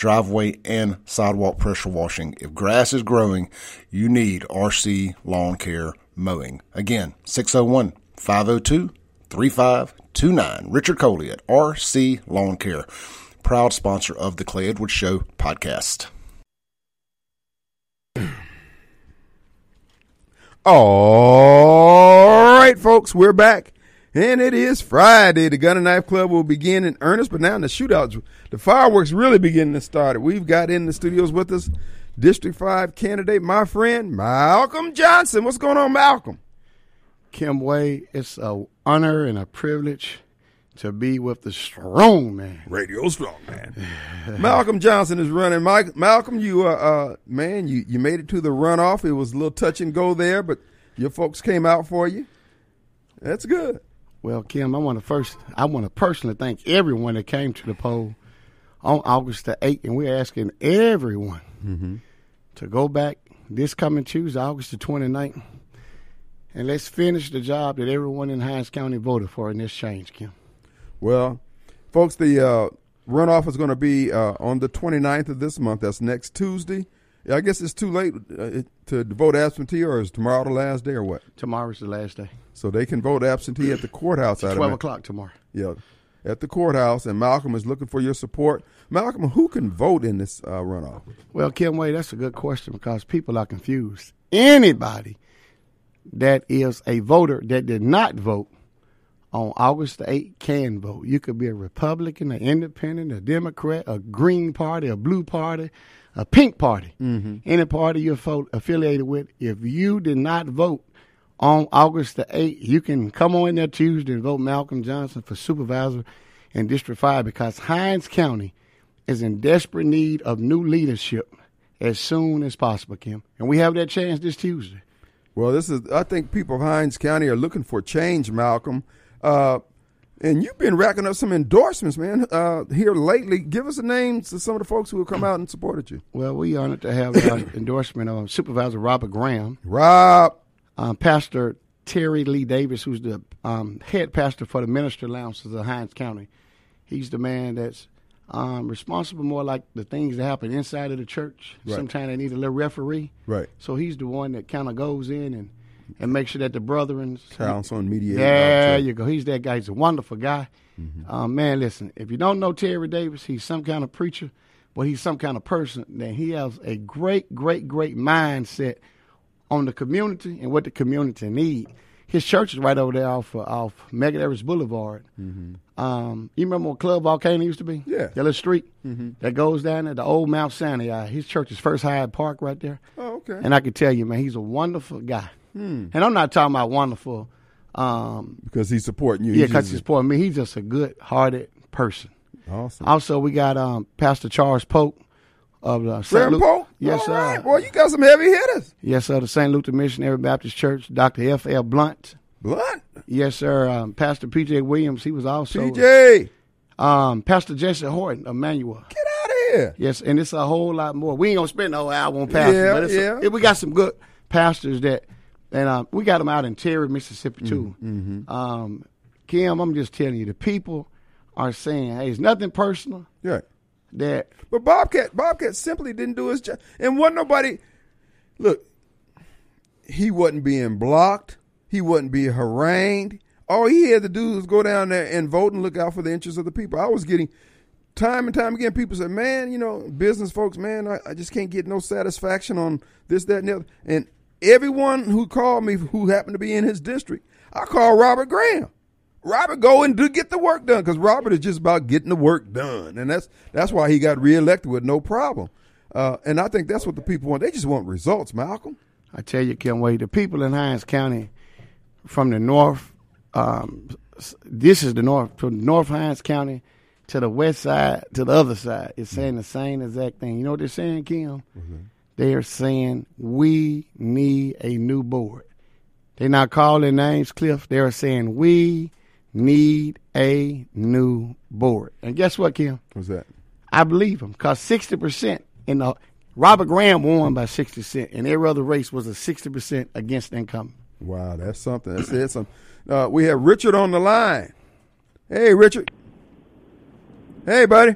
driveway and sidewalk pressure washing. If grass is growing, you need RC Lawn Care Mowing. Again, 601 502 3529. Richard Coley at RC Lawn Care, proud sponsor of the Clay Edwards Show podcast. All right, folks, we're back. And it is Friday. The Gun and Knife Club will begin in earnest, but now in the shootouts, the fireworks really beginning to start. We've got in the studios with us District 5 candidate, my friend, Malcolm Johnson. What's going on, Malcolm? Kim Wade, it's an honor and a privilege to be with the strong man. Radio strong man. Malcolm Johnson is running. Mike, Malcolm, you uh, uh, man, you you made it to the runoff. It was a little touch and go there, but your folks came out for you. That's good. Well, Kim, I want to first, I want to personally thank everyone that came to the poll on August the 8th, and we're asking everyone Mm-hmm. to go back this coming Tuesday, August the 29th, and let's finish the job that everyone in Hinds County voted for in this change, Kim. Well, folks, the uh, runoff is going to be uh, on the 29th of this month. That's next Tuesday. Yeah, I guess it's too late uh, to vote absentee, or is tomorrow the last day, or what? Tomorrow's the last day. So they can vote absentee at the courthouse. 12 imagine. o'clock tomorrow. Yeah, at the courthouse, and Malcolm is looking for your support. Malcolm, who can vote in this uh, runoff? Well, Kim Wade, that's a good question because people are confused. Anybody that is a voter that did not vote on August the 8th can vote. You could be a Republican, an independent, a Democrat, a Green Party, a Blue Party, a Pink Party. Mm-hmm. Any party you're fo- affiliated with. If you did not vote on August the 8th, you can come on in there Tuesday and vote Malcolm Johnson for supervisor in District 5 because Hinds County is in desperate need of new leadership as soon as possible, Kim. And we have that chance this Tuesday. Well, this is. I think people of Hinds County are looking for change, Malcolm. Uh, and you've been racking up some endorsements, man, uh, here lately. Give us the names of some of the folks who have come out and supported you. Well, we honored to have uh, endorsement of Supervisor Robert Graham, Rob, um, Pastor Terry Lee Davis, who's the um, head pastor for the minister allowances of Hinds County. He's the man that's um, responsible more like the things that happen inside of the church. Right. Sometimes they need a little referee. right? So he's the one that kind of goes in and, and make sure that the brethren Council and mediator. Yeah, there you go. He's that guy. He's a wonderful guy. Mm-hmm. Um, man, listen, if you don't know Terry Davis, he's some kind of preacher, but he's some kind of person. Then he has a great, great, great mindset on the community and what the community need. His church is right over there off uh, off Medgar Evers Boulevard. Um, you remember what Club Volcano used to be? Mm-hmm. Yeah. That little street that goes down there, the old Mount Sinai. His church is First Hyde Park right there. Oh, okay. And I can tell you, man, he's a wonderful guy. And I'm not talking about wonderful um, because he's supporting you. yeah, He's because just- he's supporting me. He's just a good-hearted person. awesome. Also, we got um, Pastor Charles Pope of the St. Luke. Pope? Yes, All sir. right. Boy, you got some heavy hitters. Yes, sir. The St. Luther Missionary Baptist Church. Dr. F. L. Blunt. Blunt. Yes, sir. Um, Pastor P.J. Williams. He was also PJ, um, Pastor Jesse Horton Emmanuel. Get out of here. Yes, and it's a whole lot more. We ain't gonna spend the whole hour on pastors, Yeah, but it's yeah. A, we got some good pastors that, and um, we got them out in Terry, Mississippi too. Mm-hmm. Um, Kim, I'm just telling you, the people are saying, "Hey, it's nothing personal." Yeah. That But Bobcat, Bobcat simply didn't do his job, and wasn't nobody. Look, he wasn't being blocked. He wasn't being harangued. All he had to do was go down there and vote and look out for the interests of the people. I was getting time and time again. People said, "Man, you know, business folks, man, I, I just can't get no satisfaction on this, that, and the other." And everyone who called me, who happened to be in his district, I called Robert Graham. Robert go and do get the work done because Robert is just about getting the work done, and that's that's why he got reelected with no problem. Uh, and I think that's what the people want. They just want results, Malcolm. I tell you, Kim Wade, the people in Hinds County from the north, um, this is the north, from North Hinds County to the west side, to the other side, is saying the same exact thing. You know what they're saying, Kim? They're saying we need a new board. They're not calling names, Cliff. They're saying we need a new board. And guess what, Kim? What's that? I believe them because sixty percent in the Robert Graham won by sixty percent, and every other race was a sixty percent against income. Wow, that's something. That said something. Uh, we have Richard on the line. Hey, Richard. Hey, buddy.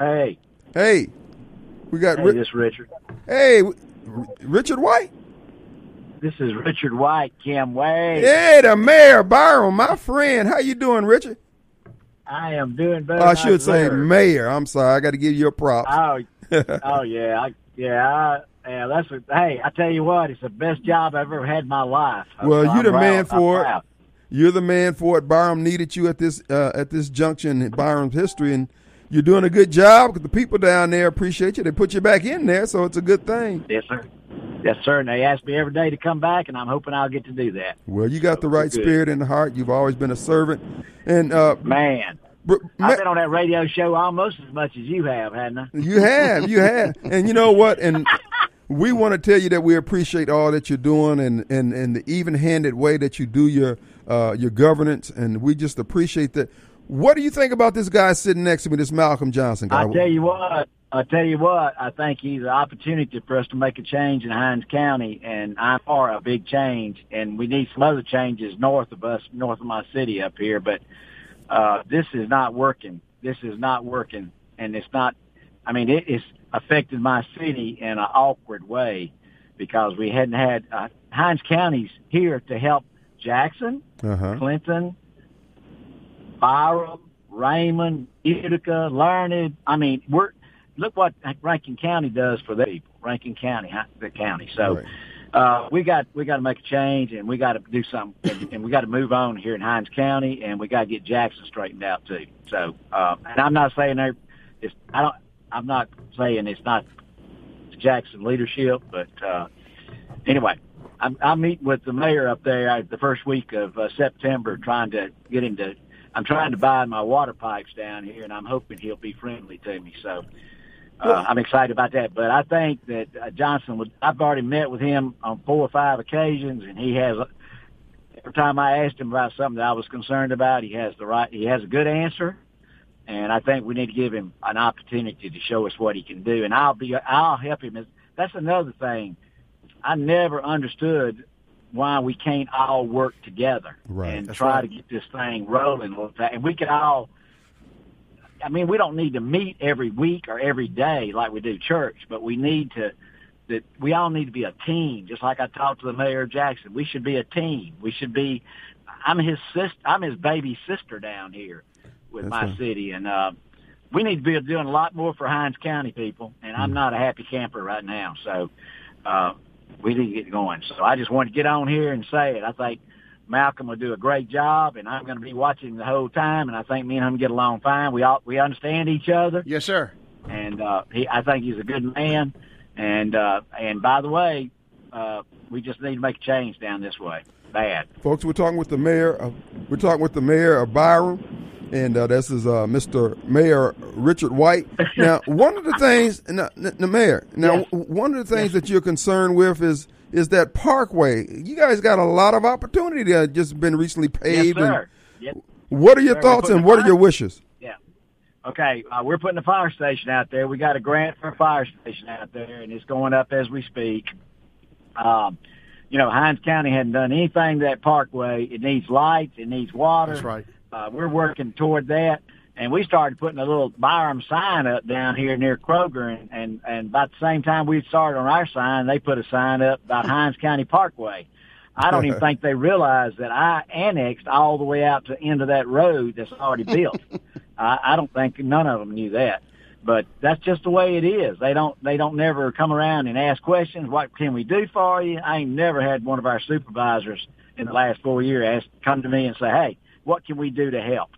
Hey, Hey, we got. hey, Ri- this Richard. hey, R- Richard White. This is Richard White, Kim Wade. Hey, the mayor, Byram, my friend. How you doing, Richard? I am doing better. I should say deserve. mayor. I'm sorry. I got to give you a prop. Oh, oh yeah, I, yeah, I, yeah. That's hey. I tell you what, it's the best job I've ever had in my life. Well, I'm you the man for it. You're the man for it. Byram needed you at this uh, at this junction in Byram's history, and you're doing a good job because the people down there appreciate you. They put you back in there, so it's a good thing. Yes, sir. Yes, sir. And they ask me every day to come back, and I'm hoping I'll get to do that. Well, you got the right Good. spirit in the heart. You've always been a servant, and uh, Man, br- I've been on that radio show almost as much as you have, hadn't I? You have, you have, and you know what? And we want to tell you that we appreciate all that you're doing, and and and the even-handed way that you do your uh, your governance, and we just appreciate that. What do you think about this guy sitting next to me, this Malcolm Johnson guy? I tell you what, I tell you what, I think he's an opportunity for us to make a change in Hinds County, and I'm for a big change, and we need some other changes north of us, north of my city up here, but uh, this is not working. This is not working, and it's not. I mean, it is affected my city in an awkward way because we hadn't had uh, Hinds County's here to help Jackson, uh-huh. Clinton, Byram, Raymond, Utica, Learned. I mean, we're look what Rankin County does for the people. Rankin County, the county. So Right. uh, we got we got to make a change, and we got to do something, and, and we got to move on here in Hinds County, and we got to get Jackson straightened out too. So, uh, and I'm not saying there, it's I don't. I'm not saying it's not Jackson leadership, but uh, anyway, I'm, I'm meeting with the mayor up there uh, the first week of uh, September, trying to get him to. I'm trying to buy my water pipes down here, and I'm hoping he'll be friendly to me. So uh, I'm excited about that. But I think that uh, Johnson would. I've already met with him on four or five occasions, and he has. Every time I asked him about something that I was concerned about, he has the right. He has a good answer, and I think we need to give him an opportunity to show us what he can do. And I'll be. I'll help him. That's another thing. I never understood why we can't all work together Right. and That's try right. to get this thing rolling. a little bit. And we could all. I mean, we don't need to meet every week or every day like we do church, but we need to. That we all need to be a team, just like I talked to the mayor of Jackson. We should be a team. We should be. I'm his sister. I'm his baby sister down here with That's my right. city, and uh, we need to be doing a lot more for Hinds County people. And Mm. I'm not a happy camper right now, so uh, we need to get going. So I just wanted to get on here and say it. I think Malcolm will do a great job, and I'm going to be watching the whole time. And I think me and him get along fine. We all we understand each other, Yes, sir. and uh, he I think he's a good man. And uh, and by the way, uh, we just need to make a change down this way. Bad. Folks, we're talking with the mayor. Of, we're talking with the mayor of Byram, and uh, this is uh, Mr. Mayor Richard White. Now, one of the things, now, the mayor. Now, Yes. one of the things that you're concerned with is is that Parkway. You guys got a lot of opportunity that just been recently Yes, paved. and sir. Yep. what are your Sir, thoughts and what are your wishes? Yeah. Okay, uh, we're putting a fire station out there. We got a grant for a fire station out there, and it's going up as we speak. Um, you know, Hinds County hadn't done anything to that parkway. It needs lights. It needs water. That's right. Uh, we're working toward that. And we started putting a little Byram sign up down here near Kroger, and, and, and about the same time we started on our sign, they put a sign up about Hinds County Parkway. I don't even think they realized that I annexed all the way out to the end of that road that's already built. I, I don't think none of them knew that, but that's just the way it is. They don't they don't never come around and ask questions. What can we do for you? I ain't never had one of our supervisors in the last four years ask come to me and say, "Hey, what can we do to help?"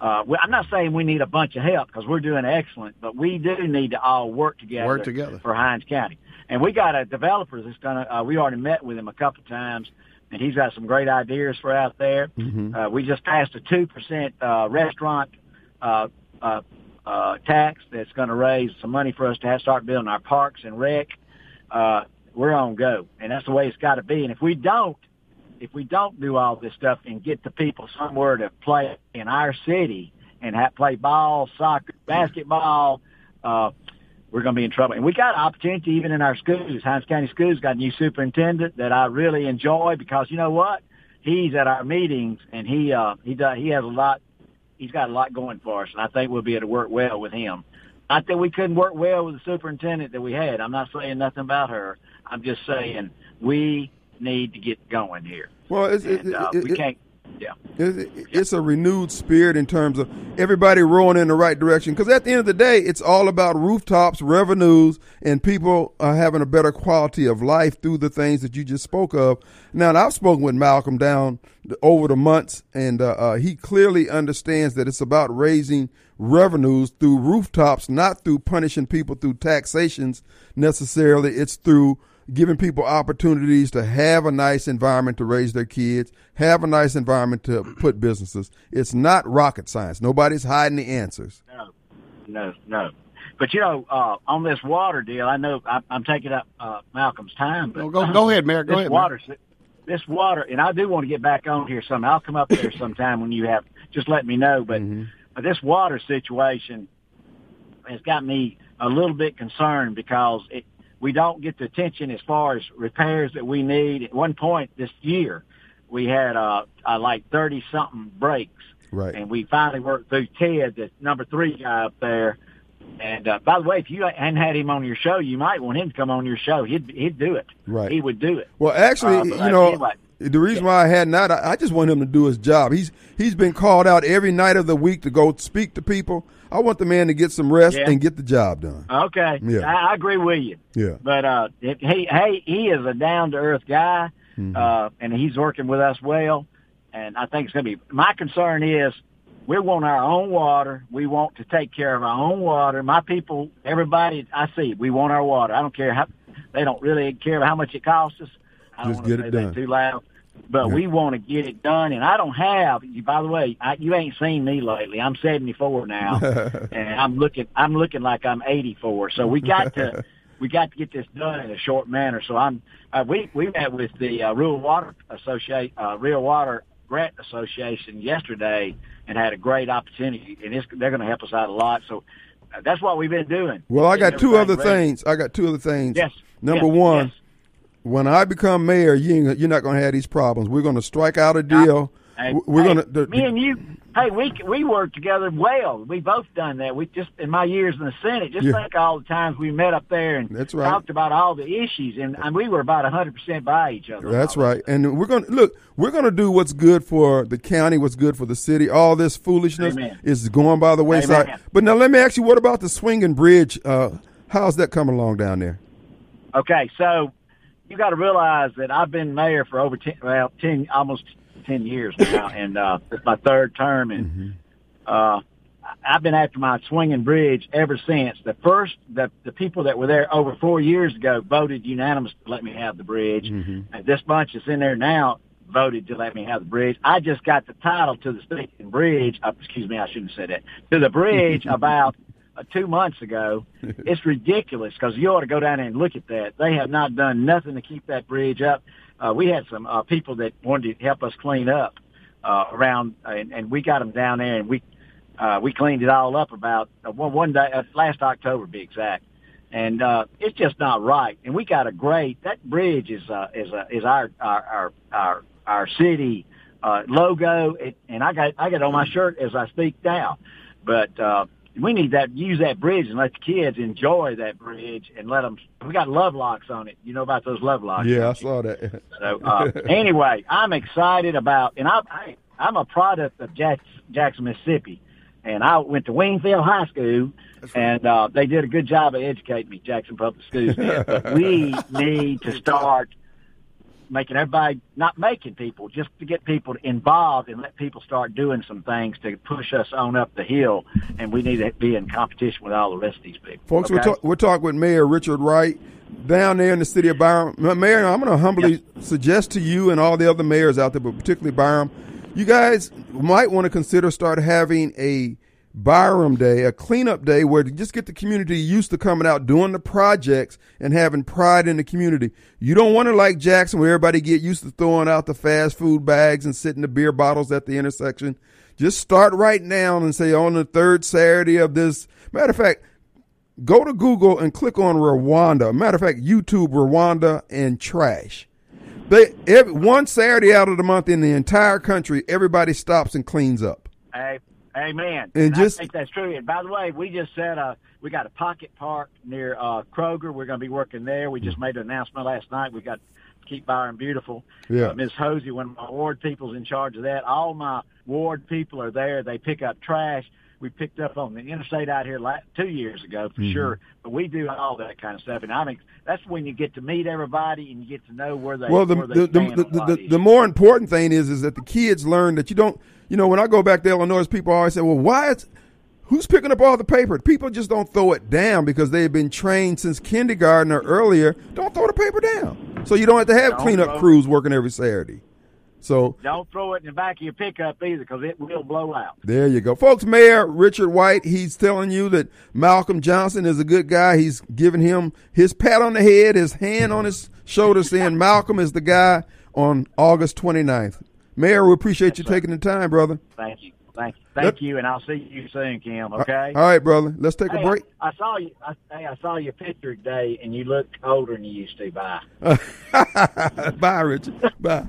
Uh, we- I'm not saying we need a bunch of help because we're doing excellent, but we do need to all work together, Work together. for Hinds County. And we got a developer that's gonna. Uh, we already met with him a couple of times, and he's got some great ideas for out there. Uh, we just passed a two percent uh, restaurant uh, uh, uh, tax that's going to raise some money for us to have start building our parks and rec, uh, we're on go, and that's the way it's got to be. And if we don't, if we don't do all this stuff and get the people somewhere to play in our city and have, play ball, soccer, basketball, uh, we're going to be in trouble. And we got opportunity even in our schools. Hinds County Schools got a new superintendent that I really enjoy because you know what? He's at our meetings and he uh he does he has a lot he's got a lot going for us and I think we'll be able to work well with him. Not that we couldn't work well with the superintendent that we had. I'm not saying nothing about her. I'm just saying we need to get going here. Well, it's, And, it, uh, it, we can't yeah. It- It's a renewed spirit in terms of everybody rowing in the right direction. Because at the end of the day, it's all about rooftops, revenues, and people uh, having a better quality of life through the things that you just spoke of. Now, I've spoken with Malcolm down over the months, and uh, uh, he clearly understands that it's about raising revenues through rooftops, not through punishing people through taxations necessarily. It's through giving people opportunities to have a nice environment to raise their kids, have a nice environment to put businesses. It's not rocket science. Nobody's hiding the answers. No, no, no. But you know, uh, on this water deal, I know I, I'm taking up uh, Malcolm's time, but No, go- go ahead, Mayor. Go this ahead, Mayor. water, this water, and I do want to get back on here some. I'll come up there sometime when you have. Just let me know. But Mm-hmm. but this water situation has got me a little bit concerned because it, we don't get the attention as far as repairs that we need. At one point this year, we had uh, uh like thirty something breaks Right. and we finally worked through Ted, the number three guy up there. And uh, by the way, if you hadn't had him on your show, you might want him to come on your show. He'd he'd do it. Right. He would do it. Well, actually, Uh, you know, anyway. the reason why I had not, I, I just want him to do his job. He's he's been called out every night of the week to go speak to people. I want the man to get some rest Yeah. and get the job done. Okay. Yeah. I, I agree with you. Yeah. But uh, it, he hey he is a down to earth guy, Mm-hmm. uh, and he's working with us well. And I think it's going to be. My concern is we want our own water. We want to take care of our own water. My people, everybody, I see. We want our water. I don't care how they don't really care how much it costs us. I don't Just get it done. too loud. But Yeah. we want to get it done, and I don't have. you- By the way, I, you ain't seen me lately. I'm 74 now, and I'm looking. I'm looking like I'm 84. So we got to. we got to get this done in a short manner. So I'm uh, we we met with the uh, Rural Water Associate uh, Real Water Grant Association yesterday and had a great opportunity, and it's, they're going to help us out a lot. So uh, that's what we've been doing. Well, I got two other ready. things. I got two other things. Yes. Number yes, one, yes. When I become mayor, you you're not going to have these problems. We're going to strike out a deal. Hey, We're hey, going to. me and you. Hey, we we work together well. We both done that. We just in my years in the Senate. Just Yeah. think all the times we met up there and That's right. talked about all the issues, and, and we were about hundred percent by each other. That's right. And we're going to look, we're going to do what's good for the county, what's good for the city. All this foolishness Amen. is going by the wayside. Amen. But now let me ask you, what about the swinging bridge? Uh, how's that coming along down there? Okay, so you got to realize that I've been mayor for over ten, well, ten, almost ten years now, and uh, it's my third term, and uh, I've been after my swinging bridge ever since. The first, the the people that were there over four years ago voted unanimous to let me have the bridge, and this bunch that's in there now voted to let me have the bridge. I just got the title to the stinking bridge. Uh, excuse me, I shouldn't have said that. To the bridge about uh, two months ago. It's ridiculous because you ought to go down there and look at that. They have not done nothing to keep that bridge up. Uh, we had some uh, people that wanted to help us clean up uh, around, and, and we got them down there, and we uh, we cleaned it all up about uh, one one day uh, last October, to be exact. And uh, it's just not right. And we got a great that bridge is uh, is uh, is our our our our, our city uh, logo, it, and I got I got on my shirt as I speak now. But uh, we need that use that bridge and let the kids enjoy that bridge and let them. We got love locks on it. You know about those love locks? Yeah, I saw that. So uh, anyway, I'm excited about, and I, I I'm a product of Jack, Jackson, Mississippi, and I went to Wingfield High School, and uh, they did a good job of educating me. Jackson Public Schools did, but we need to start making everybody not making people just to get people involved and let people start doing some things to push us on up the hill and we need to be in competition with all the rest of these people Folks, we're, okay? talk, we're talking with Mayor Richard White down there in the city of. Ma- Mayor, I'm going to humbly suggest to you and all the other mayors out there, but particularly Byram, you guys might want to consider start having a Byram Day, a cleanup day where to just get the community used to coming out doing the projects and having pride in the community. You don't want to like Jackson where everybody get used to throwing out the fast food bags and sitting the beer bottles at the intersection. Just start right now and say on the third Saturday of this. Matter of fact, go to Google and click on Rwanda. Matter of fact, YouTube Rwanda and trash. They every, one Saturday out of the month in the entire country, everybody stops and cleans up. Hey, amen. And just- I think that's true. And by the way, we just said uh, we got a pocket park near uh, Kroger. We're going to be working there. We just made an announcement last night. We got Keep Byram Beautiful. Yeah. Uh, Ms. Hosey, one of my ward people's in charge of that. All my ward people are there. They pick up trash. We picked up on the interstate out here la two years ago for Mm-hmm. sure. But we do all that kind of stuff, and I think that's when you get to meet everybody and you get to know where they are. Well, the the, the, the, the, the, more important thing is is that the kids learn that you don't. You know, when I go back to Illinois, people always say, "Well, why is who's picking up all the paper?" People just don't throw it down because they've been trained since kindergarten or earlier. Don't throw the paper down, so you don't have to have Don't cleanup throw- crews working every Saturday. So Don't throw it in the back of your pickup either, because it will blow out. There you go. Folks, Mayor Richard White, he's telling you that Malcolm Johnson is a good guy. He's giving him his pat on the head, his hand on his shoulder, saying Malcolm is the guy on August 29th. Mayor, we appreciate you taking the time, brother. Thank you. Thank you. Thank Yep. you, and I'll see you soon, Kim. Okay. All right, brother. Let's take Hey, a break. I, I saw you. I, hey, I saw your picture today, and you look older than you used to. Bye. Bye, Richard. Bye.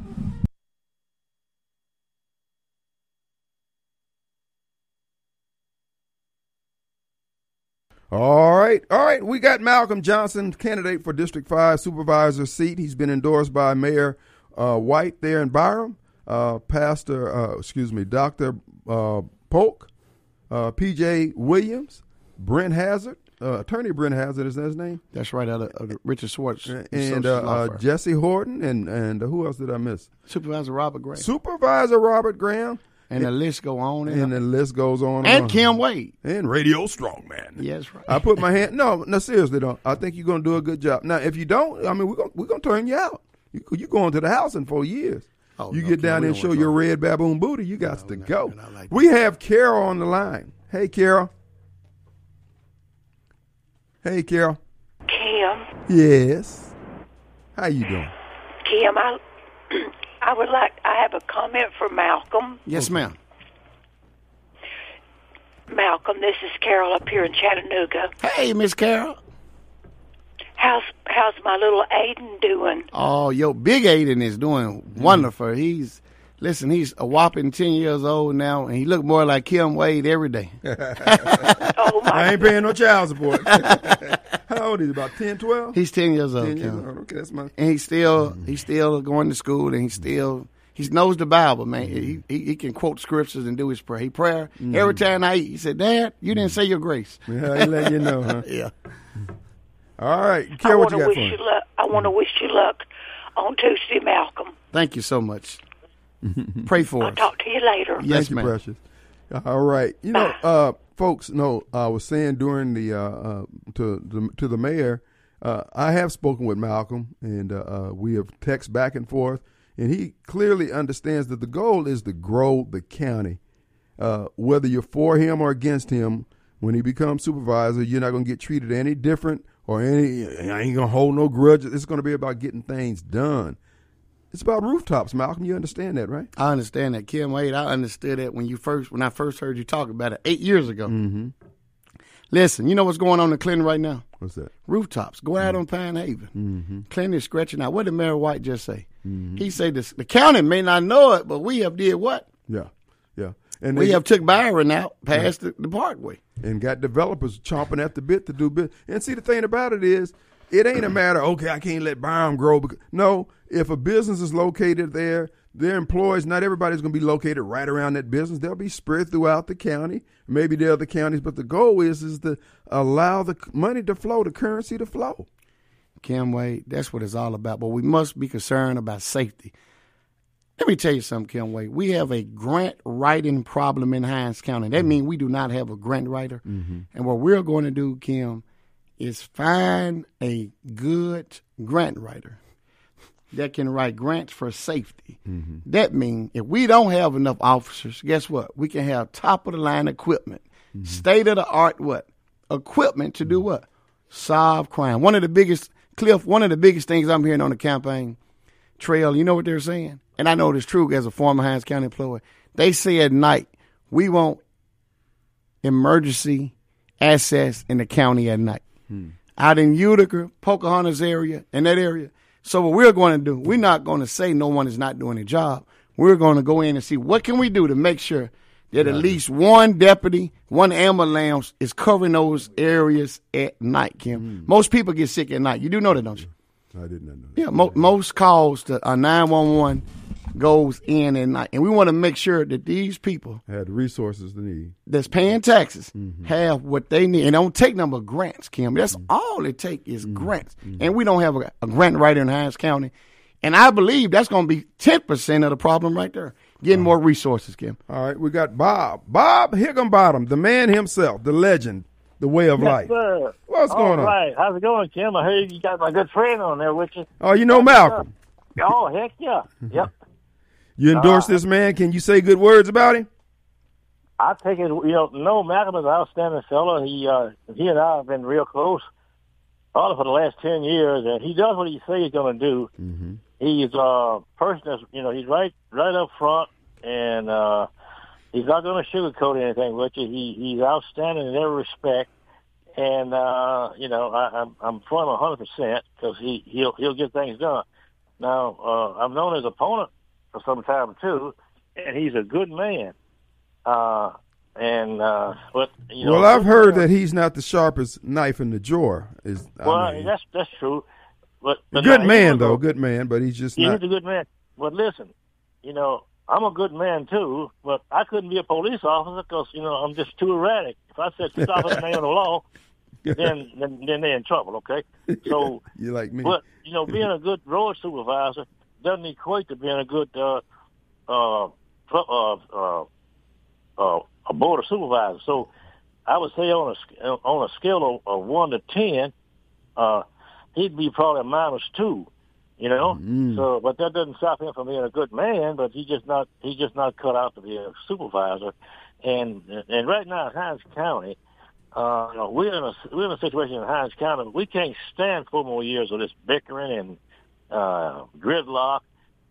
All right, all right. We got Malcolm Johnson, candidate for District Five supervisor seat. He's been endorsed by Mayor uh, White there in Byram, uh, Pastor, uh, excuse me, Doctor uh, Polk, uh, P.J. Williams, Brent Hazard, uh, Attorney Brent Hazard is that his name? That's right out of, of Richard Schwartz. and uh, uh, Jesse Horton, and and uh, who else did I miss? Supervisor Robert Graham. Supervisor Robert Graham, and the list go on and, and the list goes on. and on. Kim Wade. and Radio Strongman. Yes, right. I put my hand. No, no, seriously, though. I think you're gonna do a good job. Now, if you don't, I mean, we're gonna we're gonna turn you out. You you going to the house in four years. Oh, you no, get down there and show your red baboon booty. You got to we're not- go. we're not like that. we have Carol on the line. Hey, Carol. Hey, Carol. Kim, Yes. How you doing? Kim, I, I would like. I have a comment for Malcolm. yes, ma'am. Malcolm, this is Carol up here in Chattanooga. Hey, Miss Carol. How's how's my little Aiden doing? Oh, yo, Big Aiden is doing mm. wonderful. He's listen. He's a whopping ten years old now, and he look more like Kim Wade every day. Oh I ain't paying no child support. How old is he? About 10, 12? He's ten years old, 10 years old. Okay, that's my. and he's still mm. he's still going to school, and he's mm. still he knows the Bible, man. He, he he can quote scriptures and do his prayer. He prayer every time I eat. He said, "Dad, you didn't say your grace." Yeah, he let you know, huh? Yeah. All right. I what want you to got wish for you luck. I want to wish you luck on Tuesday, Malcolm. Thank you so much. Pray for I'll us. talk to you later. Yes, Thank you, ma'am. precious. All right. You know, uh, folks, no, I was saying during the uh, uh, to the to the mayor, uh, I have spoken with Malcolm, and uh, uh, we have text back and forth, and he clearly understands that the goal is to grow the county. Uh, whether you're for him or against him, when he becomes supervisor, you're not going to get treated any different or any. I ain't going to hold no grudges. It's going to be about getting things done. It's about rooftops, Malcolm. You understand that, right? I understand that, Kim Wade. I understood that when you first when I first heard you talk about it eight years ago. Mm-hmm. Listen, you know what's going on in Clinton right now? What's that? Rooftops. Go out mm. on Pine Haven. Mm-hmm. Clinton is scratching out. What did Mayor White just say? Mm-hmm. He said this, the county may not know it, but we have did what? Yeah. And We they- have took Byram out past the, the Parkway. and got developers chomping at the bit to do business. And see, the thing about it is, it ain't a matter. Okay, I can't let Byram grow. Because, no, if a business is located there, their employees. Not everybody's going to be located right around that business. They'll be spread throughout the county, maybe the other counties. But the goal is is to allow the money to flow, the currency to flow. Kim Wade, that's what it's all about. But we must be concerned about safety. Let me tell you something, Kim Wade. We have a grant writing problem in Hinds County. That mm-hmm. means we do not have a grant writer. Mm-hmm. And what we're going to do, Kim, is find a good grant writer that can write grants for safety. Mm-hmm. That means if we don't have enough officers, guess what? We can have top of the line equipment state of the art what equipment to do what solve crime. One of the biggest Cliff. One of the biggest things I'm hearing on the campaign trail. You know what they're saying, and I know it's true as a former Hinds County employee. They say at night we want emergency access in the county at night. Hmm. Out in Utica, Pocahontas area, in that area. So what we're going to do, we're not going to say no one is not doing a job. We're going to go in and see what can we do to make sure that at least one deputy, one ambulance is covering those areas at night, Kim. Hmm. Most people get sick at night. You do know that, don't you? I did not know. That. Yeah, mo- most calls to uh, a 911 goes in at night. And we want to make sure that these people Had the resources they need. that's paying taxes mm-hmm. have what they need. And don't take number grants, Kim. That's mm-hmm. all it take is mm-hmm. grants. And we don't have a, a grant writer in Hinds County. And I believe that's going to be 10% of the problem right there. Getting more resources, Kim. All right, we got Bob. Bob Higginbottom, the man himself, the legend, the way of life. sir. What's going on? All right. How's it going, Kim? I heard you got my good friend on there with you. Oh, you know Malcolm. Oh, heck yeah. Yep. You endorse this man. Can you say good words about him? I take it, you know, no, Malcolm is an outstanding fellow. He, uh, he and I have been real close, probably for the last 10 years, and he does what he says he's going to do. Mm-hmm. He's a person that's, you know, he's right, right up front, and, uh, he's not going to sugarcoat anything with you. He, he's outstanding in every respect. And, uh, you know, I, I'm, I'm for him a hundred percent because he, he'll, he'll get things done. Now, uh, I've known his opponent for some time too, and he's a good man. Uh, and, uh, but, you know. well, I've heard that he's not the sharpest knife in the drawer. Is I Well, mean, that's, that's true. But, a but good man though, good man, but he's just Yeah, not. he's a good man. But listen, you know, I'm a good man too, but I couldn't be a police officer because you know I'm just too erratic. If I said stop in the name of the law, then then, then they're in trouble. Okay, so you like me? but you know, being a good road supervisor doesn't equate to being a good uh, uh, uh, uh, uh, a board of supervisors. So I would say on a on a scale of, of one to ten, uh, he'd be probably a minus two. You know, so but that doesn't stop him from being a good man. But he's just not he's just not cut out to be a supervisor. And and right now in Hinds County, uh, we're in a we're in a situation in Hinds County. We can't stand four more years of this bickering and uh, gridlock.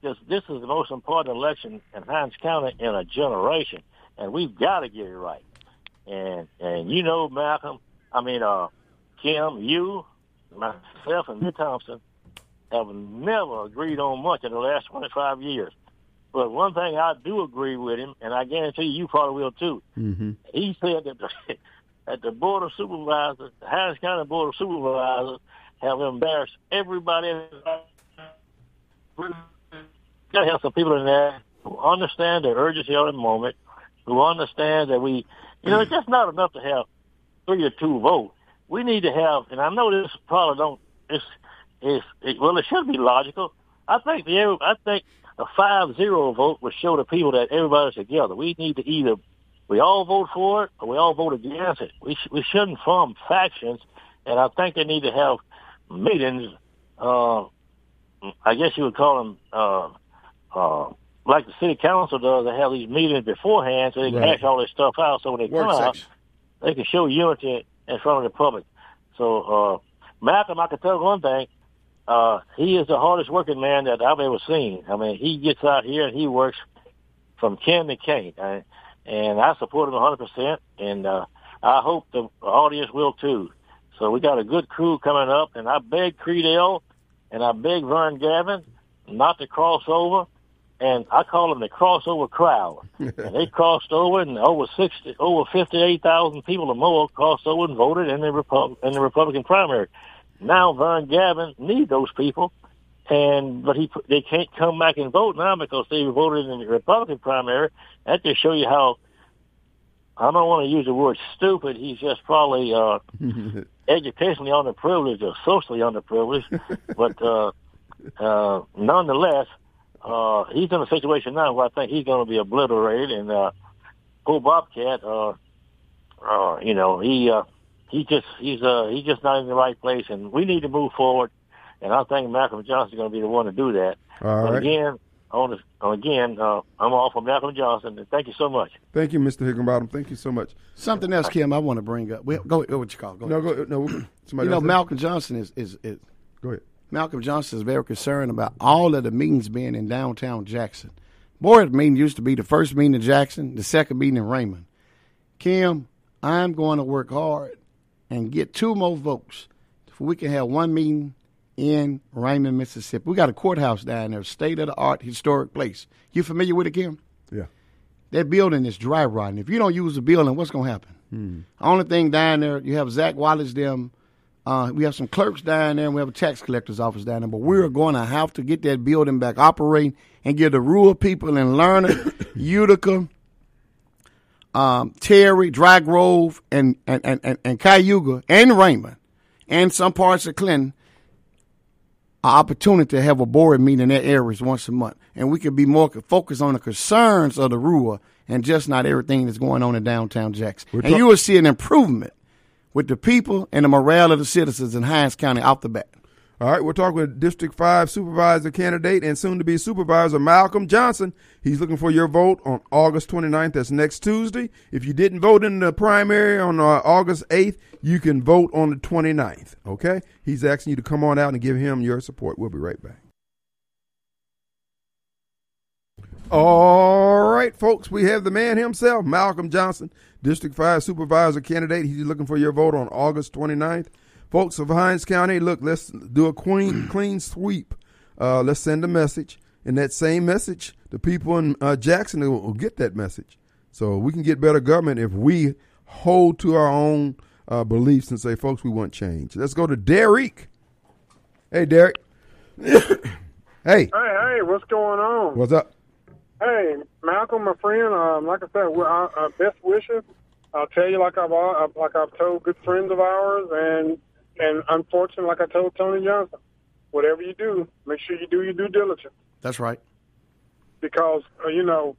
This this is the most important election in Hinds County in a generation, and we've got to get it right. And and you know, Malcolm, I mean, uh, Kim, you, myself, and Mitt Thompson have never agreed on much in the last 25 years. But one thing I do agree with him, and I guarantee you, probably will too. Mm-hmm. He said that the, that the board of supervisors, the Harris County board of supervisors, have embarrassed everybody. Got to have some people in there who understand the urgency of the moment, who understand that we, you know, it's just not enough to have three or two vote. We need to have, and I know this probably don't. It's, it, well, it should be logical. I think the I think a five zero vote would show the people that everybody's together. We need to either we all vote for it or we all vote against it. We sh- we shouldn't form factions, and I think they need to have meetings. Uh, I guess you would call them uh, uh, like the city council does. They have these meetings beforehand so they can Right. hash all this stuff out. So when they Work come out, they can show unity in front of the public. So, uh, Malcolm, I can tell you one thing. Uh, he is the hardest working man that I've ever seen. I mean, he gets out here and he works from can to cane. And, and I support him 100%. And, uh, I hope the audience will too. So we got a good crew coming up and I beg Credell and I beg Vern Gavin not to cross over. And I call them the crossover crowd. and they crossed over, and over sixty, over fifty-eight thousand people or more crossed over and voted in the Repub- in the Republican primary. Now Vern Gavin need those people, and but he they can't come back and vote now because they voted in the Republican primary. That just show you how I don't want to use the word stupid. He's just probably uh, educationally underprivileged or socially underprivileged, but uh, uh, nonetheless, uh, he's in a situation now where I think he's going to be obliterated. And uh, poor Bobcat, uh, uh, you know, he uh, he just he's uh, he's just not in the right place, and we need to move forward. And I think Malcolm Johnson's going to be the one to do that. All but right. again, I want to again. Uh, I'm all for Malcolm Johnson, and thank you so much. Thank you, Mr. Higginbottom. Thank you so much. Something else, Kim, I want to bring up. Well, go, go what you call. Go No, ahead. go. No, somebody you know, else. Malcolm Johnson is, is, is Go ahead. Malcolm Johnson is very concerned about all of the meetings being in downtown Jackson. Board meeting used to be the first meeting in Jackson, the second meeting in Raymond. Kim, I'm going to work hard and get two more votes so we can have one meeting in Raymond, Mississippi. We got a courthouse down there, state of the art historic place. You familiar with it, Kim? Yeah. That building is dry rotting. If you don't use the building, what's going to happen? Only thing down there, you have Zach Wallace, them. Uh, we have some clerks down there, and we have a tax collector's office down there. But we're going to have to get that building back operating and give the rural people in Learned, Utica, um, Terry, Dry Grove, and and, and, and, and Cayuga, and Raymond, and some parts of Clinton, an opportunity to have a board meeting in their areas once a month. And we could be more focused on the concerns of the rural and just not everything that's going on in downtown Jackson. and talk- you will see an improvement with the people and the morale of the citizens in Hinds County off the bat. All right, we're talking with District 5 Supervisor candidate and soon to be Supervisor Malcolm Johnson. He's looking for your vote on August 29th. That's next Tuesday. If you didn't vote in the primary on uh, August 8th, you can vote on the 29th. Okay? He's asking you to come on out and give him your support. We'll be right back. All right, folks, we have the man himself, Malcolm Johnson, District 5 Supervisor candidate. He's looking for your vote on August 29th. Folks of Hinds County, look, let's do a clean, clean sweep. Uh, let's send a message. And that same message, the people in uh, Jackson will, will get that message. So we can get better government if we hold to our own uh, beliefs and say, folks, we want change. Let's go to Derek. Hey, Derek. hey, Hey, hey, what's going on? what's up? Hey, Malcolm, my friend. Um, like I said, we're our, our best wishes. I'll tell you, like I've al- like I've told good friends of ours, and and unfortunately, like I told Tony Johnson, whatever you do, make sure you do your due diligence That's right. because uh, you know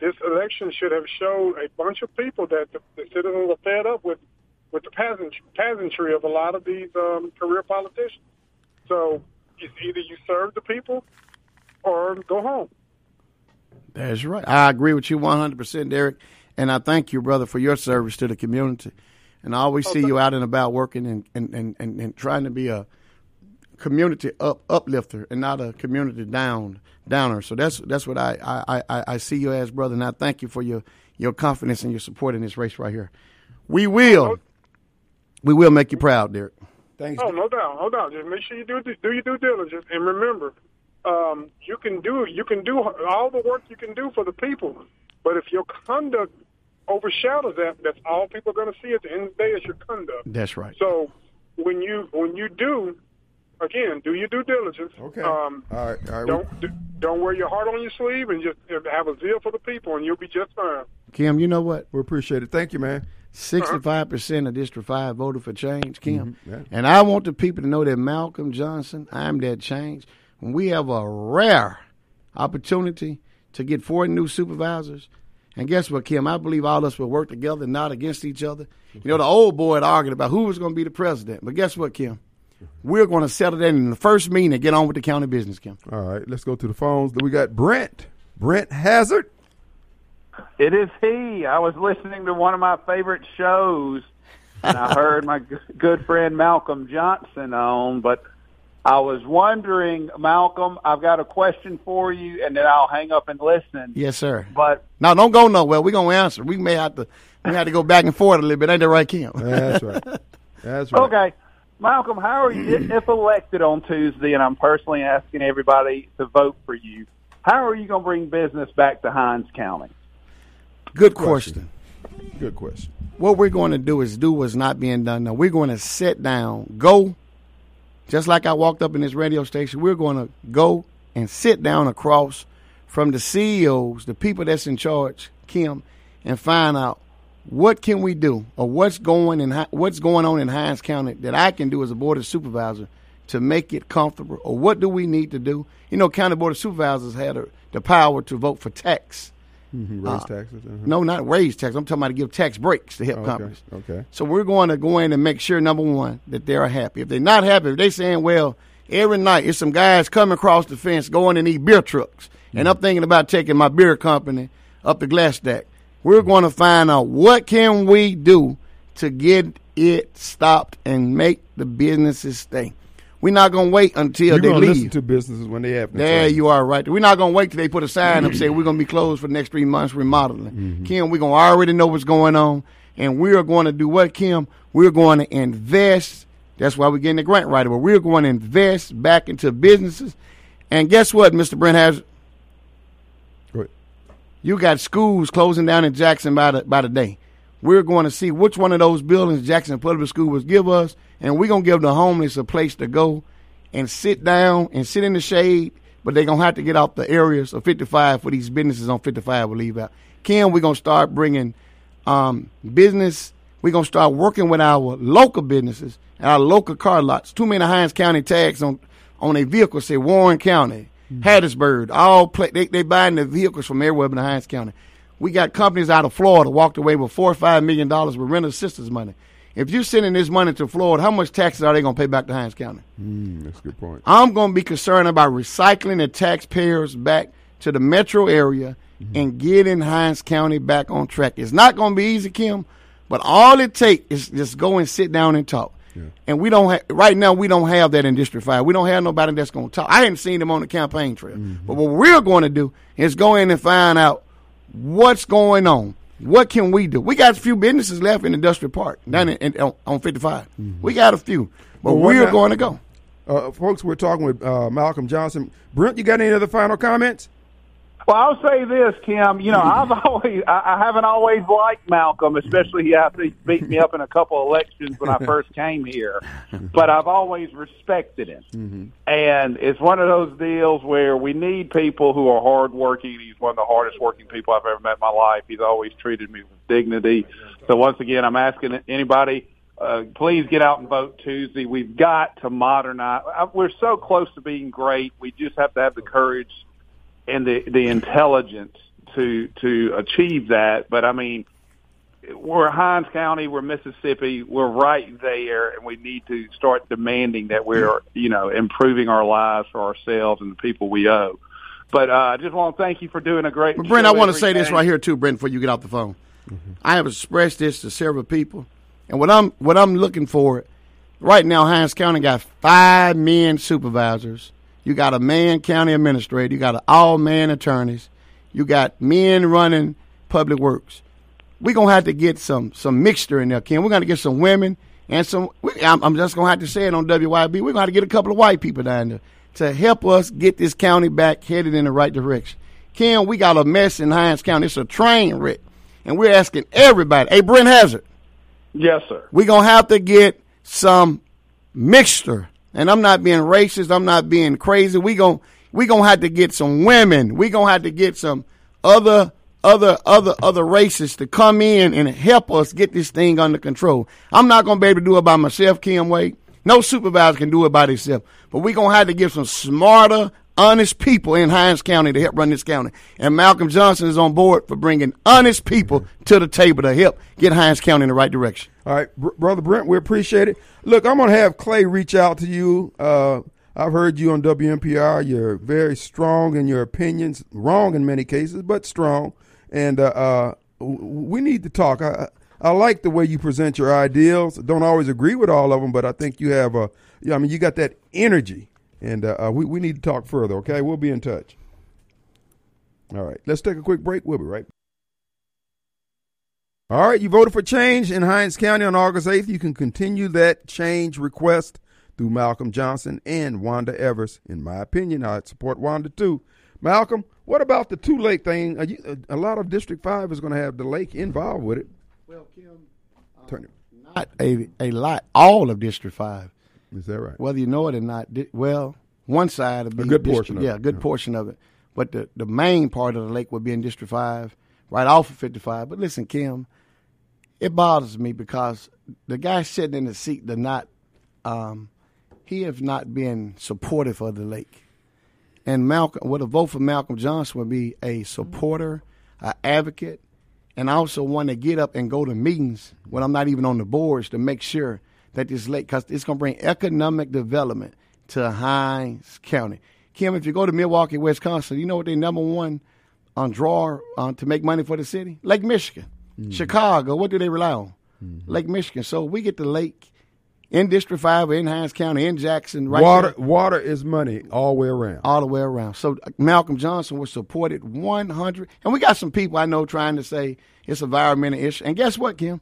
this election should have showed a bunch of people that the, the citizens are fed up with with the peasant, peasantry of a lot of these um, career politicians. So it's either you serve the people or go home. That's right. I agree with you 100%, Derek. And I thank you, brother, for your service to the community. And I always see you out and about working and, and, and, and, and trying to be a community up uplifter and not a community down downer. So that's that's what I, I, I, I see you as, brother. And I thank you for your, your confidence and your support in this race right here. We will we will make you proud, Derek. Thanks. Oh, no doubt, no doubt. Just make sure you do do your due diligence, and remember, um, you can do you can do all the work you can do for the people, but if your conduct overshadows that, that's all people are going to see at the end of the day is your conduct. That's right. So when you when you do, again, do your due diligence. Okay. Um, all right. All right. don't d- don't wear your heart on your sleeve, and just have a zeal for the people, and you'll be just fine. Kim, you know what? We appreciate it. Thank you, man. Sixty-five percent of District Five voted for change, Kim. Mhm, yeah. And I want the people to know that Malcolm Johnson, I'm that change. When we have a rare opportunity to get four new supervisors, and guess what, Kim? I believe all of us will work together, not against each other. You know, the old boy had argued about who was going to be the president, but guess what, Kim? We're going to settle that in the first meeting and get on with the county business, Kim. All right. Let's go to the phones. We got Brent. Brent Hazard. It is he. I was listening to one of my favorite shows, and I heard my good friend Malcolm Johnson on. But I was wondering, Malcolm, I've got a question for you, and then I'll hang up and listen. Yes, sir. But Now, don't go nowhere. We're going to answer. We may have to we have to go back and forth a little bit. Ain't that right, Kim? That's right. That's right. okay, Malcolm, how are you if elected on Tuesday? And I'm personally asking everybody to vote for you. How are you going to bring business back to Hinds County? Good question. question. Good question. what we're going to do is do what's not being done now. We're going to sit down, go, just like I walked up in this radio station, we're going to go and sit down across from the CEOs, the people that's in charge, Kim, and find out what can we do or what's going in what's going on in Hinds County that I can do as a board of supervisor to make it comfortable or what do we need to do? You know, county board of supervisors had a, the power to vote for tax. Mhm, Raise taxes. uh-huh. No, not raise tax. I'm talking about to give tax breaks to help Okay. companies. Okay. So we're going to go in and make sure number one that they're happy. If they're not happy, if they're saying, well, every night it's some guys coming across the fence going in these beer trucks And I'm thinking about taking my beer company up to Glassstack. We're going to find out what can we do to get it stopped and make the businesses stay. We're not going to wait until You're they gonna leave. listen to businesses when they have. There you are, right. We're not gonna wait till they put a sign up saying we're gonna be closed for the next three months remodeling. Mm-hmm. Kim, we're gonna already know what's going on, and we are going to do what, Kim? We're going to invest. That's why we're getting the grant writer, but we're going to invest back into businesses. And guess what, Mr. Brent has you got schools closing down in Jackson by the by the day. We're going to see which one of those buildings Jackson Public School will give us, and we're gonna give the homeless a place to go and sit down and sit in the shade. But they're gonna have to get off the areas of 55 for these businesses on 55 will leave out. Ken, we're gonna start bringing um, business. We're gonna start working with our local businesses and our local car lots. Too many Hinds County tags on on a vehicle say Warren County, Hattiesburg. All play, they they buying the vehicles from everywhere in Hinds County. We got companies out of Florida walked away with four or five million dollars with rental assistance money. If you're sending this money to Florida, how much taxes are they going to pay back to Hinds County? Mm, that's a good point. I'm going to be concerned about recycling the taxpayers back to the metro area and getting Hinds County back on track. It's not going to be easy, Kim, but all it takes is just go and sit down and talk. And we don't have right now. We don't have that in District Five. We don't have nobody that's going to talk. I hadn't seen them on the campaign trail. But what we're going to do is go in and find out what's going on. What can we do? We got a few businesses left in Industrial Park down in, in, on, on 55. We got a few, but Well, we're going to go. Uh, folks, we're talking with uh, Malcolm Johnson. Brent, you got any other final comments? Well, I'll say this, Kim. You know, I've always, I, I haven't always liked Malcolm, especially after he beat me up in a couple elections when I first came here. But I've always respected him, and it's one of those deals where we need people who are hardworking. He's one of the hardest working people I've ever met in my life. He's always treated me with dignity. So once again, I'm asking anybody. Uh, please get out and vote Tuesday. We've got to modernize. We're so close to being great. We just have to have the courage and the the intelligence to to achieve that. But I mean, we're Hinds County, we're Mississippi, we're right there, and we need to start demanding that we're you know improving our lives for ourselves and the people we owe. But uh, I just want to thank you for doing a great. But Brent, show I want to every say this right here too, Brent, before you get off the phone. I have expressed this to several people, and what I'm what I'm looking for right now, Hinds County got five men supervisors. You got a man county administrator. You got an all man attorneys. You got men running public works. We're gonna have to get some some mixture in there, Ken. We're gonna get some women and some. We, I'm, I'm just gonna have to say it on WYB. We're gonna have to get a couple of white people down there to help us get this county back headed in the right direction. Ken, we got a mess in Hinds County. It's a train wreck, and we're asking everybody. Hey, Brent Hazard, Yes, sir. we're gonna have to get some mixture. And I'm not being racist. I'm not being crazy. We gon' we gonna have to get some women. We gonna have to get some other other other other races to come in and help us get this thing under control. I'm not gonna be able to do it by myself, Kim Wade. No supervisor can do it by themselves. But we gonna have to get some smarter, honest people in Hinds County to help run this county. And Malcolm Johnson is on board for bringing honest people to the table to help get Hinds County in the right direction. All right, Br- brother Brent, we appreciate it. Look, I'm going to have Clay reach out to you. Uh, I've heard you on WMPR. You're very strong in your opinions, wrong in many cases, but strong. And uh, uh, we need to talk. I, I like the way you present your ideals. Don't always agree with all of them, but I think you have a. I mean, you got that energy, and uh, uh, we we need to talk further. Okay, we'll be in touch. All right, let's take a quick break. We'll be right. All right, you voted for change in Hinds County on August 8th. You can continue that change request through Malcolm Johnson and Wanda Evers. In my opinion, I support Wanda too. Malcolm, what about the two lake thing? Are you, a lot of District 5 is going to have the lake involved with it. Well, Kim, Turn it. not a, a lot, all of District 5. Is that right? whether you know it or not. Well, one side of A good portion of yeah, it, a good yeah. portion of it. But the the main part of the lake would be in District Five, right off of Fifty Five. But listen, Kim, it bothers me because the guy sitting in the seat did not, um, he has not been supportive of the lake. And Malcolm, what a vote for Malcolm Johnson would be a supporter, an advocate, and I also one to get up and go to meetings when I'm not even on the boards to make sure that this lake, because it's going to bring economic development to Hinds County. Kim, if you go to Milwaukee, Wisconsin, you know what they number one on draw uh, to make money for the city? Lake Michigan. Chicago, what do they rely on? Lake Michigan. So we get the lake in District 5 in Hinds County, in Jackson, right water there, water is money all the way around. all the way around. So uh, Malcolm Johnson was supported 100. And we got some people I know trying to say it's a environmental issue. And guess what, Kim?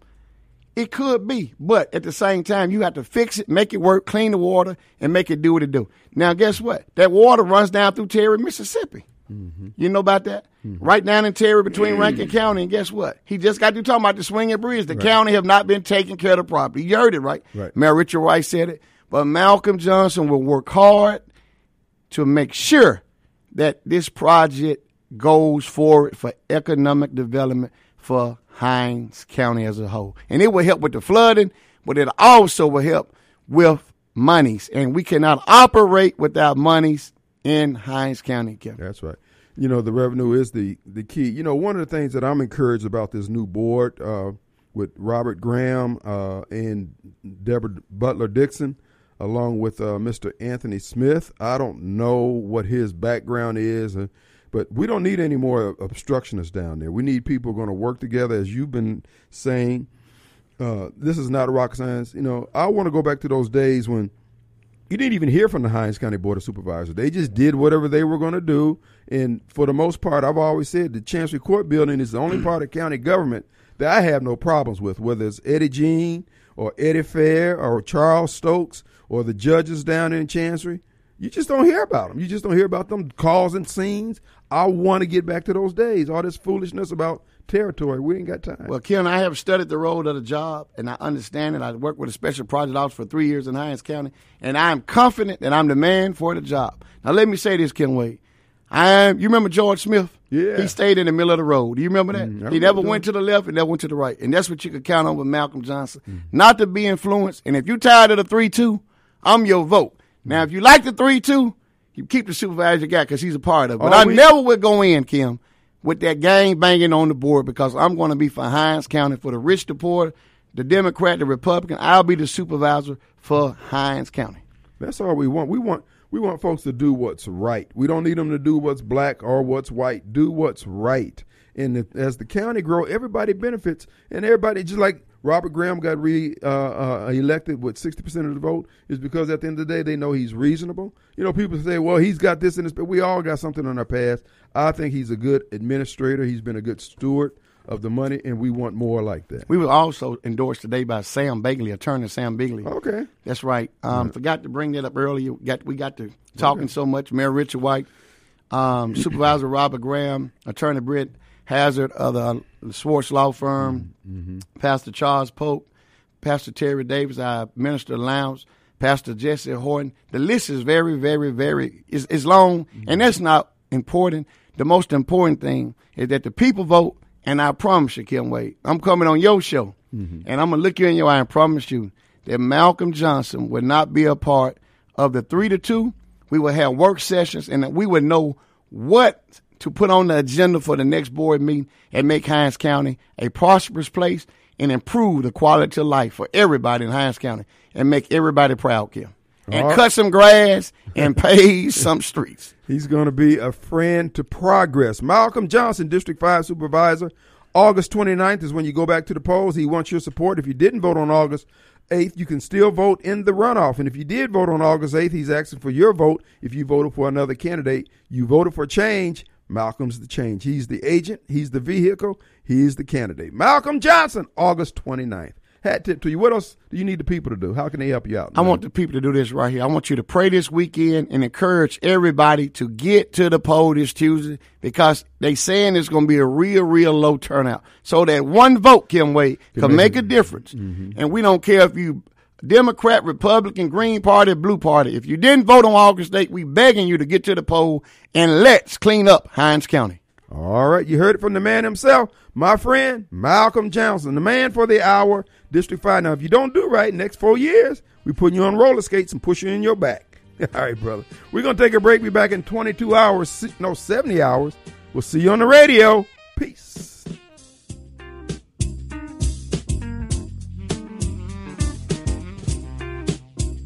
It could be, but at the same time, you have to fix it, make it work, clean the water, and make it do what it do. Now, guess what? That water runs down through Terry, Mississippi. Mm-hmm. You know about that? Mm-hmm. Right down in Terry between Rankin County, and guess what? He just got to talking about the swinging bridge. The county have not been taking care of the property. You heard it, right? Right. Mayor Richard Rice said it. But Malcolm Johnson will work hard to make sure that this project goes forward for economic development for Hinds County as a whole. And it will help with the flooding, but it also will help with monies. And we cannot operate without monies in Hinds County, Kevin. That's right. You know, the revenue is the the key. You know, one of the things that I'm encouraged about this new board uh, with Robert Graham uh, and Deborah Butler Dixon, along with uh, Mr. Anthony Smith. I don't know what his background is, uh, but we don't need any more obstructionists down there. We need people going to work together, as you've been saying. Uh, this is not rock science. You know, I want to go back to those days when you didn't even hear from the Hinds County Board of Supervisors. They just did whatever they were going to do. And for the most part, I've always said the Chancery Court building is the only part of county government that I have no problems with, whether it's Eddie Jean or Eddie Fair or Charles Stokes or the judges down in Chancery. You just don't hear about them. You just don't hear about them causing scenes. I want to get back to those days. All this foolishness about territory, we ain't got time. Well, Ken, I have studied the road of the job, and I understand it. I worked with a special project office for three years in Hinds County, and I'm confident that I'm the man for the job. Now, let me say this, Ken Wade. I. You remember George Smith? Yeah. He stayed in the middle of the road. Do you remember that? Mm, I he never went to the left and never went to the right, and that's what you could count on with Malcolm Johnson. Not to be influenced. And if you're tired of the three-two, I'm your vote. Now, if you like the three-two, you keep the supervisor you got because he's a part of it. But Oh, I we- never would go in, Kim, with that gang banging on the board because I'm going to be for Hinds County for the rich, the poor, the Democrat, the Republican. I'll be the supervisor for Hinds County. That's all we want. We want we want folks to do what's right. We don't need them to do what's black or what's white. Do what's right. And as the county grow, everybody benefits, and everybody just like Robert Graham got re uh, uh, elected with sixty percent of the vote is because at the end of the day they know he's reasonable. You know, people say, "Well, he's got this in his," but we all got something on our past. I think he's a good administrator. He's been a good steward of the money, and we want more like that. We were also endorsed today by Sam Bigley, attorney Sam Bigley. Okay. That's right. Um, Forgot to bring that up earlier. We got we got to talking so much. Mayor Richard White, um, Supervisor Robert Graham, Attorney Britt Hazard of the Swartz Law Firm, mm-hmm. Mm-hmm. Pastor Charles Pope, Pastor Terry Davis, our Minister Lounge, Pastor Jesse Horton. The list is very, very, very is is long, mm-hmm. and that's not important. The most important thing is that the people vote, and I promise you, Kim Wade, I'm coming on your show, and I'm gonna look you in your eye and promise you that Malcolm Johnson would not be a part of the three to two. We will have work sessions, and that we would know what to put on the agenda for the next board meeting and make Hinds County a prosperous place and improve the quality of life for everybody in Hinds County and make everybody proud, Kim. And right. cut some grass and pave some streets. He's going to be a friend to progress. Malcolm Johnson, District 5 Supervisor. August 29th is when you go back to the polls. He wants your support. If you didn't vote on August 8th, you can still vote in the runoff. And if you did vote on August 8th, he's asking for your vote. If you voted for another candidate, you voted for change. Malcolm's the change. He's the agent, he's the vehicle, he's the candidate. Malcolm Johnson, August 29th. Hat tip to you. What else do you need the people to do? How can they help you out? I want the people to do this right here. I want you to pray this weekend and encourage everybody to get to the poll this Tuesday because they saying it's going to be a real, real low turnout. So that one vote, Kim Wade, can make a difference. Mm-hmm. And we don't care if you Democrat, Republican, Green Party, Blue Party. If you didn't vote on August 8th, we begging you to get to the poll and let's clean up Hinds County. All right, you heard it from the man himself, my friend Malcolm Johnson, the man for the hour, District 5. Now, if you don't do right next four years, we putting you on roller skates and push you in your back. All right, brother. We're going to take a break. Be back in 22 hours, no, 70 hours. We'll see you on the radio. Peace.